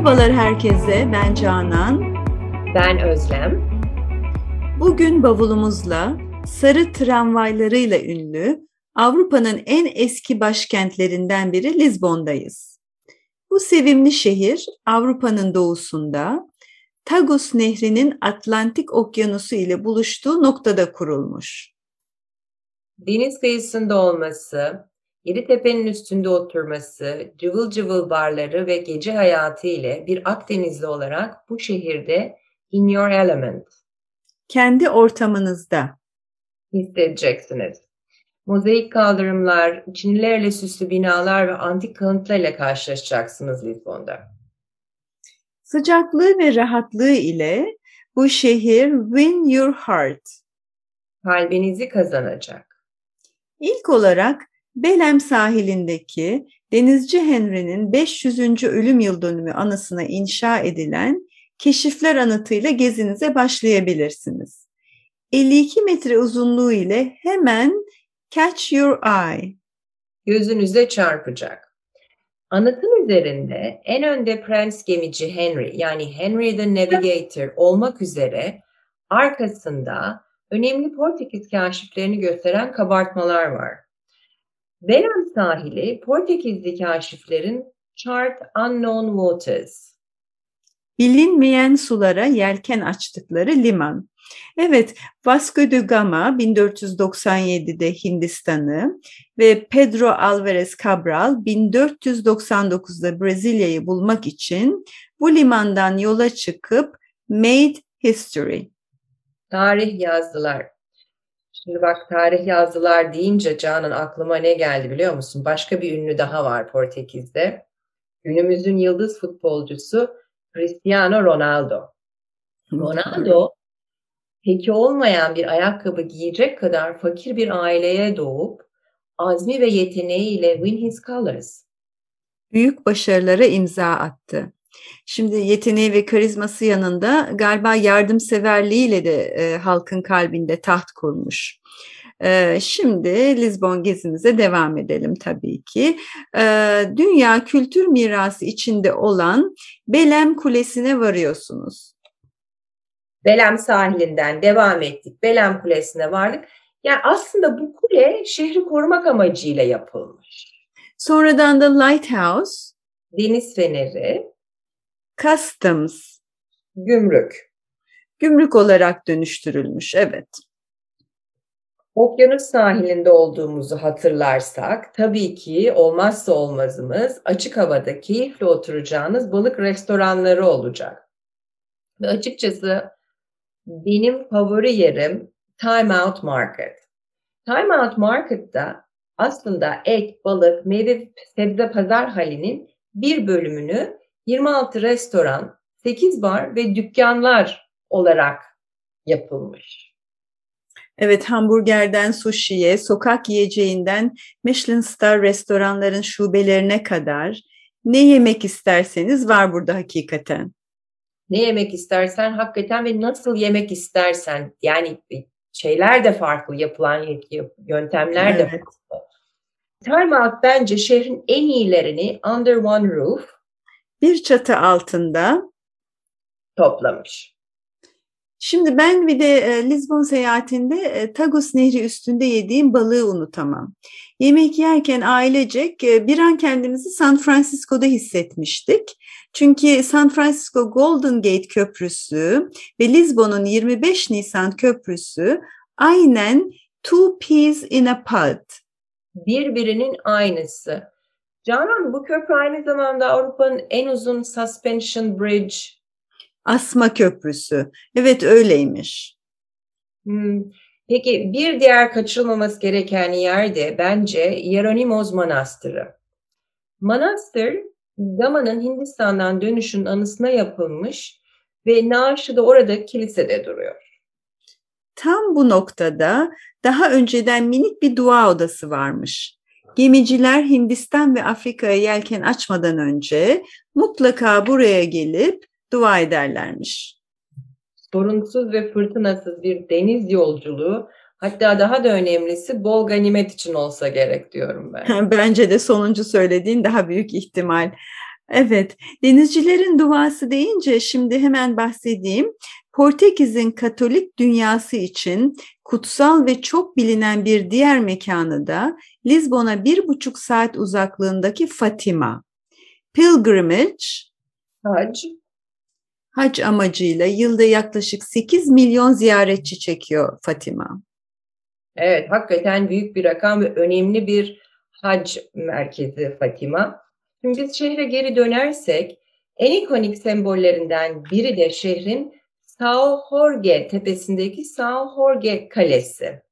Merhabalar herkese, ben Canan. Ben Özlem. Bugün bavulumuzla sarı tramvaylarıyla ünlü Avrupa'nın en eski başkentlerinden biri Lizbon'dayız. Bu sevimli şehir Avrupa'nın doğusunda Tagus Nehri'nin Atlantik Okyanusu ile buluştuğu noktada kurulmuş. Deniz kıyısında olması, Yedi tepenin üstünde oturması, cıvıl cıvıl barları ve gece hayatı ile bir Akdenizli olarak bu şehirde in your element. Kendi ortamınızda. Hissedeceksiniz. Mozaik kaldırımlar, Çinlilerle süslü binalar ve antik kalıntılarla karşılaşacaksınız Lisbon'da. Sıcaklığı ve rahatlığı ile bu şehir win your heart. Kalbinizi kazanacak. İlk olarak Belem sahilindeki denizci Henry'nin 500. ölüm yıl dönümü anısına inşa edilen keşifler anıtıyla gezinize başlayabilirsiniz. 52 metre uzunluğu ile hemen catch your eye. Gözünüze çarpacak. Anıtın üzerinde en önde prens gemici Henry yani Henry the Navigator olmak üzere arkasında önemli Portekiz kaşiflerini gösteren kabartmalar var. Belem sahili Portekizli kaşiflerin Chart Unknown Waters. Bilinmeyen sulara yelken açtıkları liman. Evet, Vasco da Gama 1497'de Hindistan'ı ve Pedro Alvarez Cabral 1499'da Brezilya'yı bulmak için bu limandan yola çıkıp made history. Tarih yazdılar. Şimdi bak tarih yazdılar deyince Canan aklıma ne geldi biliyor musun? Başka bir ünlü daha var Portekiz'de. Günümüzün yıldız futbolcusu Cristiano Ronaldo. Ronaldo peki olmayan bir ayakkabı giyecek kadar fakir bir aileye doğup azmi ve yeteneğiyle win his colors. Büyük başarılara imza attı. Şimdi yeteneği ve karizması yanında galiba yardımseverliğiyle de e, halkın kalbinde taht kurmuş. E, şimdi Lizbon gezimize devam edelim tabii ki. E, dünya kültür mirası içinde olan Belem Kulesi'ne varıyorsunuz. Belem sahilinden devam ettik. Belem Kulesi'ne vardık. Yani aslında bu kule şehri korumak amacıyla yapılmış. Sonradan da Lighthouse, deniz feneri, Customs. Gümrük. Gümrük olarak dönüştürülmüş, evet. Okyanus sahilinde olduğumuzu hatırlarsak tabii ki olmazsa olmazımız açık havada keyifle oturacağınız balık restoranları olacak. Ve açıkçası benim favori yerim Time Out Market. Time Out Market'ta aslında et, balık, meyve, sebze pazar halinin bir bölümünü 26 restoran, 8 bar ve dükkanlar olarak yapılmış. Evet hamburgerden sushi'ye, sokak yiyeceğinden Michelin Star restoranların şubelerine kadar ne yemek isterseniz var burada hakikaten. Ne yemek istersen hakikaten ve nasıl yemek istersen yani şeyler de farklı yapılan yöntemler de evet. farklı. Timeout bence şehrin en iyilerini under one roof bir çatı altında toplamış. Şimdi ben bir de e, Lisbon seyahatinde e, Tagus Nehri üstünde yediğim balığı unutamam. Yemek yerken ailecek e, bir an kendimizi San Francisco'da hissetmiştik. Çünkü San Francisco Golden Gate Köprüsü ve Lisbon'un 25 Nisan Köprüsü aynen two peas in a pod. Birbirinin aynısı. Canan bu köprü aynı zamanda Avrupa'nın en uzun suspension bridge. Asma köprüsü. Evet öyleymiş. Hmm. Peki bir diğer kaçırılmaması gereken yer de bence Yeronimos Manastırı. Manastır Gama'nın Hindistan'dan dönüşün anısına yapılmış ve naaşı da orada kilisede duruyor. Tam bu noktada daha önceden minik bir dua odası varmış. Gemiciler Hindistan ve Afrika'ya yelken açmadan önce mutlaka buraya gelip dua ederlermiş. Sorunsuz ve fırtınasız bir deniz yolculuğu hatta daha da önemlisi bol ganimet için olsa gerek diyorum ben. Bence de sonuncu söylediğin daha büyük ihtimal. Evet, denizcilerin duası deyince şimdi hemen bahsedeyim. Portekiz'in Katolik dünyası için kutsal ve çok bilinen bir diğer mekanı da Lizbon'a bir buçuk saat uzaklığındaki Fatima. Pilgrimage, Hac, hac amacıyla yılda yaklaşık 8 milyon ziyaretçi çekiyor Fatima. Evet, hakikaten büyük bir rakam ve önemli bir hac merkezi Fatima. Şimdi biz şehre geri dönersek en ikonik sembollerinden biri de şehrin São Jorge tepesindeki São Jorge Kalesi.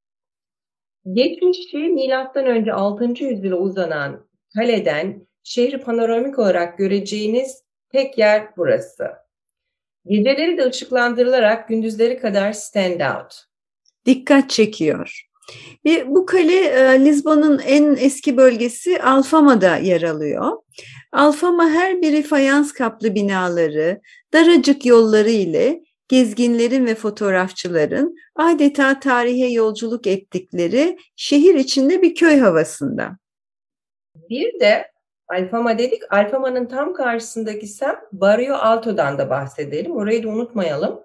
Geçmişi milattan önce 6. yüzyıla uzanan kaleden şehri panoramik olarak göreceğiniz tek yer burası. Geceleri de ışıklandırılarak gündüzleri kadar stand out. Dikkat çekiyor. Bir, bu kale e, Lizbon'un en eski bölgesi Alfama'da yer alıyor. Alfama her biri fayans kaplı binaları, daracık yolları ile gezginlerin ve fotoğrafçıların adeta tarihe yolculuk ettikleri şehir içinde bir köy havasında. Bir de Alfama dedik. Alfama'nın tam karşısındaki sem Barrio Alto'dan da bahsedelim. Orayı da unutmayalım.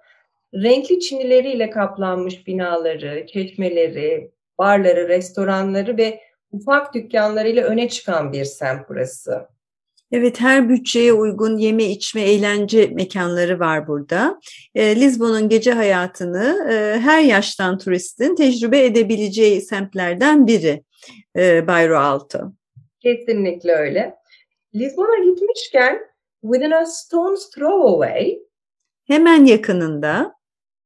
Renkli çinileriyle kaplanmış binaları, çeşmeleri, barları, restoranları ve ufak dükkanlarıyla öne çıkan bir semt burası. Evet her bütçeye uygun yeme içme eğlence mekanları var burada. E, Lizbon'un gece hayatını e, her yaştan turistin tecrübe edebileceği semtlerden biri e, Bayro Alto. Kesinlikle öyle. Lizbon'a gitmişken within a stone's throw away hemen yakınında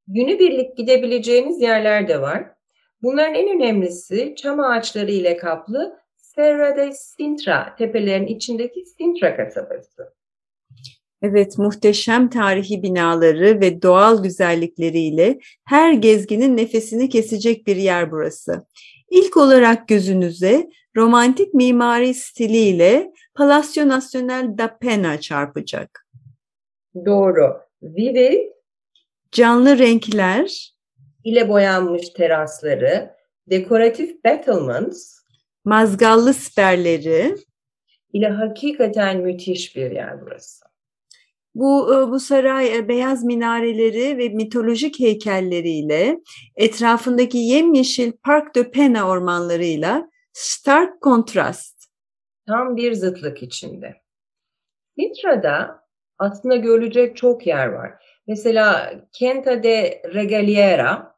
günübirlik gidebileceğiniz yerler de var. Bunların en önemlisi çam ağaçları ile kaplı Serra de Sintra tepelerin içindeki Sintra kasabası. Evet, muhteşem tarihi binaları ve doğal güzellikleriyle her gezginin nefesini kesecek bir yer burası. İlk olarak gözünüze romantik mimari stiliyle Palacio Nacional da Pena çarpacak. Doğru. Vivid, canlı renkler ile boyanmış terasları, dekoratif battlements, mazgallı siperleri ile hakikaten müthiş bir yer burası. Bu, e, bu saray e, beyaz minareleri ve mitolojik heykelleriyle etrafındaki yemyeşil Park de Pena ormanlarıyla stark kontrast. Tam bir zıtlık içinde. Sintra'da aslında görülecek çok yer var. Mesela Kenta de Regaliera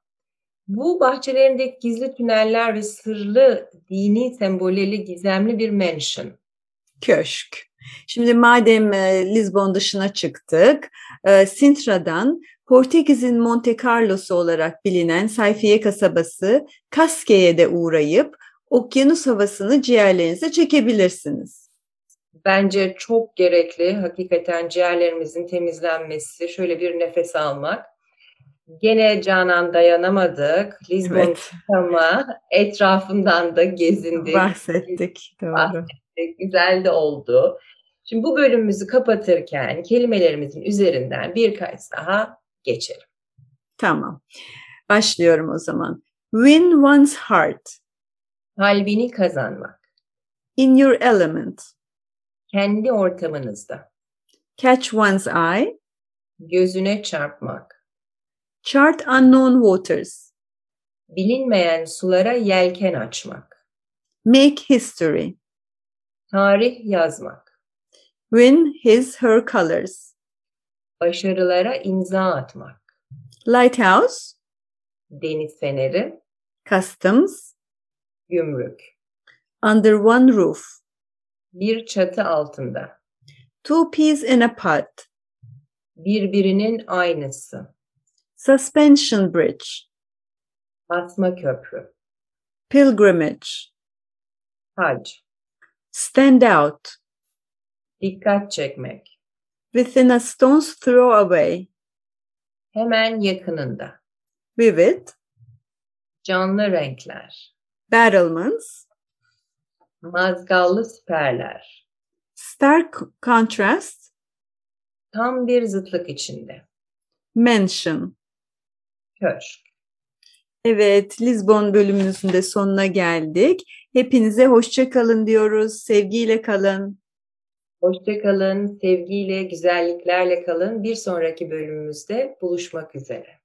bu bahçelerindeki gizli tüneller ve sırlı dini sembolleri gizemli bir mansion. Köşk. Şimdi madem e, Lisbon dışına çıktık, e, Sintra'dan Portekiz'in Monte Carlo'su olarak bilinen Sayfiye kasabası Kaske'ye de uğrayıp okyanus havasını ciğerlerinize çekebilirsiniz. Bence çok gerekli hakikaten ciğerlerimizin temizlenmesi, şöyle bir nefes almak. Gene Canan dayanamadık. Lisbon evet. ama etrafından da gezindik. Bahsettik. Doğru. Bahsettik. Güzel de oldu. Şimdi bu bölümümüzü kapatırken kelimelerimizin üzerinden birkaç daha geçelim. Tamam. Başlıyorum o zaman. Win one's heart. Kalbini kazanmak. In your element. Kendi ortamınızda. Catch one's eye. Gözüne çarpmak. Chart unknown waters. Bilinmeyen sulara yelken açmak. Make history. Tarih yazmak. Win his her colors. Başarılara imza atmak. Lighthouse. Deniz feneri. Customs. Gümrük. Under one roof. Bir çatı altında. Two peas in a pot. Birbirinin aynısı. Suspension bridge. Asma köprü. Pilgrimage. Hac. Stand out. Dikkat çekmek. Within a stone's throw away. Hemen yakınında. Vivid. Canlı renkler. Battlements. Mazgallı siperler. Stark contrast. Tam bir zıtlık içinde. Mansion. Köşk. Evet, Lisbon bölümümüzün de sonuna geldik. Hepinize hoşça kalın diyoruz. Sevgiyle kalın. Hoşçakalın, sevgiyle, güzelliklerle kalın. Bir sonraki bölümümüzde buluşmak üzere.